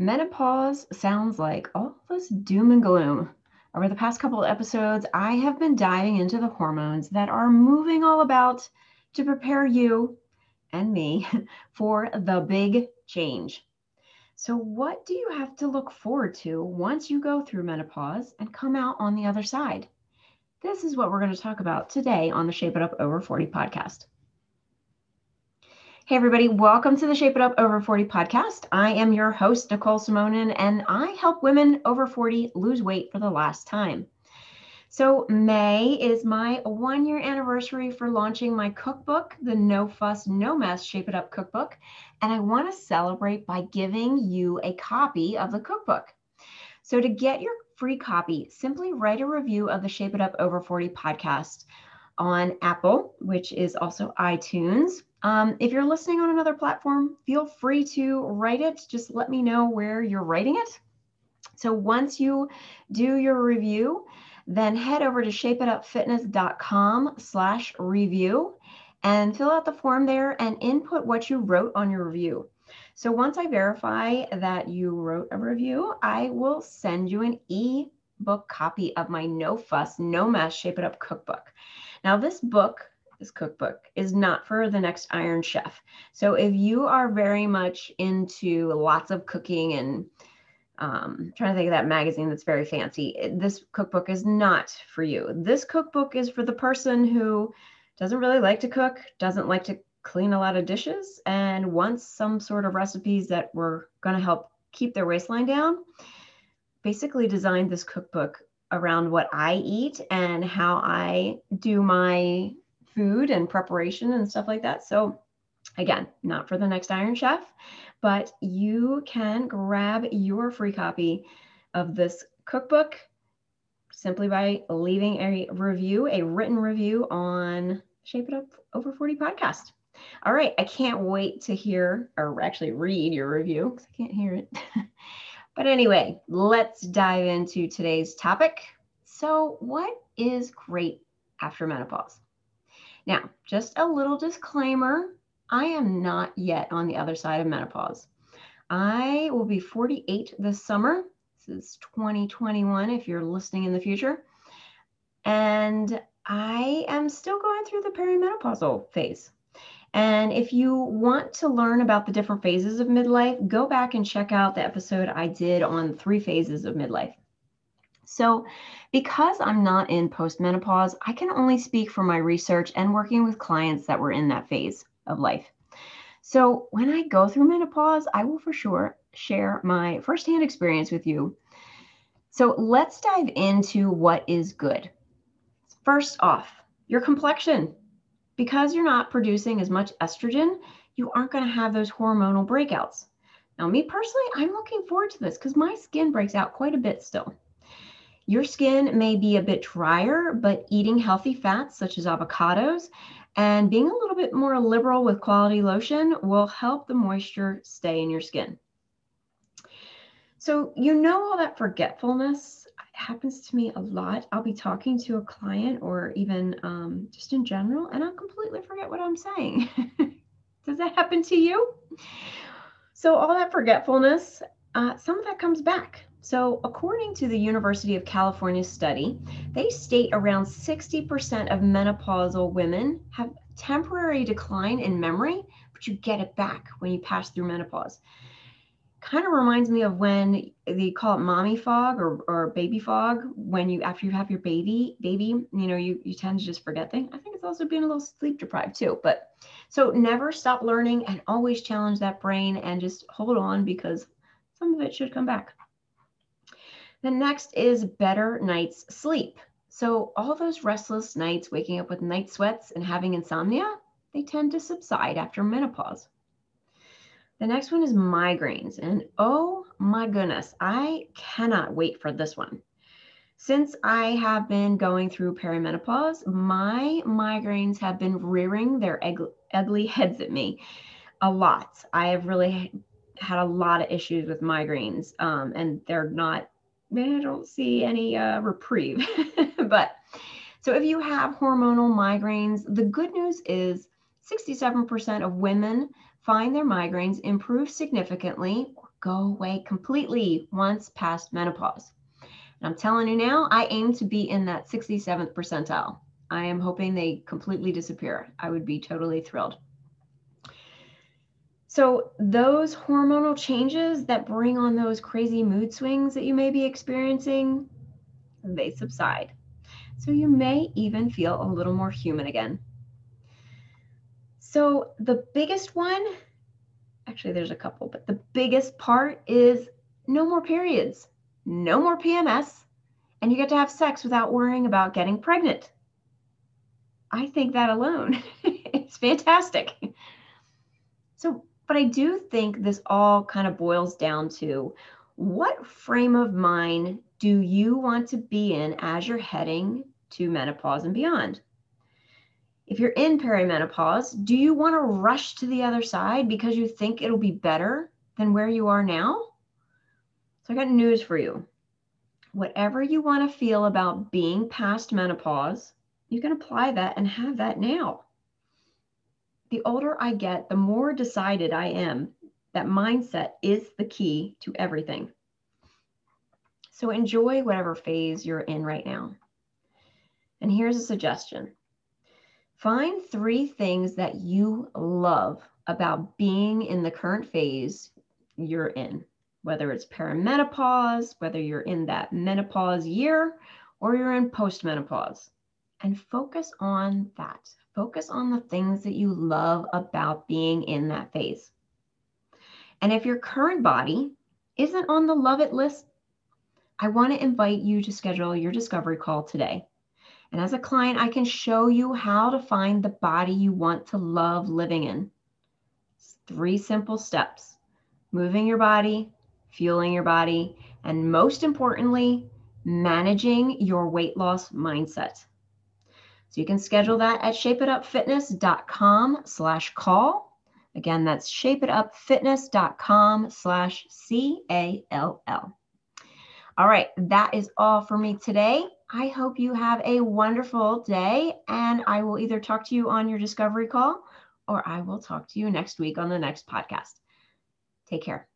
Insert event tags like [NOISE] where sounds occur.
Menopause sounds like all this doom and gloom. Over the past couple of episodes, I have been diving into the hormones that are moving all about to prepare you and me [LAUGHS] for the big change. So, what do you have to look forward to once you go through menopause and come out on the other side? This is what we're going to talk about today on the Shape It Up Over 40 podcast. Hey, everybody, welcome to the Shape It Up Over 40 podcast. I am your host, Nicole Simonin, and I help women over 40 lose weight for the last time. So, May is my one year anniversary for launching my cookbook, the No Fuss, No Mess Shape It Up cookbook. And I want to celebrate by giving you a copy of the cookbook. So, to get your free copy, simply write a review of the Shape It Up Over 40 podcast on Apple, which is also iTunes um, if you're listening on another platform, feel free to write it. Just let me know where you're writing it. So once you do your review, then head over to shapeitupfitness.com slash review and fill out the form there and input what you wrote on your review. So once I verify that you wrote a review, I will send you an e-book copy of my No Fuss, No Mess Shape It Up cookbook. Now this book this cookbook is not for the next Iron Chef. So if you are very much into lots of cooking and um, trying to think of that magazine that's very fancy, this cookbook is not for you. This cookbook is for the person who doesn't really like to cook, doesn't like to clean a lot of dishes, and wants some sort of recipes that were going to help keep their waistline down. Basically, designed this cookbook around what I eat and how I do my food and preparation and stuff like that. So, again, not for the next Iron Chef, but you can grab your free copy of this cookbook simply by leaving a review, a written review on Shape It Up Over 40 podcast. All right, I can't wait to hear or actually read your review because I can't hear it. [LAUGHS] but anyway, let's dive into today's topic. So, what is great after menopause? Now, just a little disclaimer I am not yet on the other side of menopause. I will be 48 this summer. This is 2021 if you're listening in the future. And I am still going through the perimenopausal phase. And if you want to learn about the different phases of midlife, go back and check out the episode I did on three phases of midlife. So, because I'm not in postmenopause, I can only speak from my research and working with clients that were in that phase of life. So, when I go through menopause, I will for sure share my firsthand experience with you. So, let's dive into what is good. First off, your complexion. Because you're not producing as much estrogen, you aren't going to have those hormonal breakouts. Now, me personally, I'm looking forward to this because my skin breaks out quite a bit still. Your skin may be a bit drier, but eating healthy fats such as avocados and being a little bit more liberal with quality lotion will help the moisture stay in your skin. So, you know, all that forgetfulness happens to me a lot. I'll be talking to a client or even um, just in general, and I'll completely forget what I'm saying. [LAUGHS] Does that happen to you? So, all that forgetfulness, uh, some of that comes back. So, according to the University of California study, they state around 60% of menopausal women have temporary decline in memory, but you get it back when you pass through menopause. Kind of reminds me of when they call it mommy fog or, or baby fog when you after you have your baby baby you know you you tend to just forget things i think it's also being a little sleep deprived too but so never stop learning and always challenge that brain and just hold on because some of it should come back the next is better night's sleep. So, all those restless nights, waking up with night sweats and having insomnia, they tend to subside after menopause. The next one is migraines. And oh my goodness, I cannot wait for this one. Since I have been going through perimenopause, my migraines have been rearing their ugly heads at me a lot. I have really had a lot of issues with migraines, um, and they're not I don't see any uh, reprieve. [LAUGHS] but so if you have hormonal migraines, the good news is 67% of women find their migraines improve significantly or go away completely once past menopause. And I'm telling you now, I aim to be in that 67th percentile. I am hoping they completely disappear. I would be totally thrilled. So, those hormonal changes that bring on those crazy mood swings that you may be experiencing, they subside. So, you may even feel a little more human again. So, the biggest one, actually, there's a couple, but the biggest part is no more periods, no more PMS, and you get to have sex without worrying about getting pregnant. I think that alone [LAUGHS] is fantastic. So, but I do think this all kind of boils down to what frame of mind do you want to be in as you're heading to menopause and beyond? You're in perimenopause, do you want to rush to the other side because you think it'll be better than where you are now? So I got news for you. Whatever you want to feel about being past menopause, you can apply that and have that now the older I get, the more decided I am that mindset is the key to everything. So enjoy whatever phase you're in right now. And here's a suggestion find three things that you love about being in the current phase you're in, whether it's perimenopause, whether you're in that menopause year, or you're in postmenopause, and focus on that. Focus on the things that you love about being in that phase. And if your current body isn't on the love it list, I want to invite you to schedule your discovery call today. And as a client, I can show you how to find the body you want to love living in. It's three simple steps moving your body, fueling your body, and most importantly, managing your weight loss mindset. So you can schedule that at shapeitupfitness.com slash call. Again, that's shapeitupfitness.com slash C-A-L-L. All right, that is all for me today. I hope you have a wonderful day, and I will either talk to you on your discovery call or I will talk to you next week on the next podcast. Take care.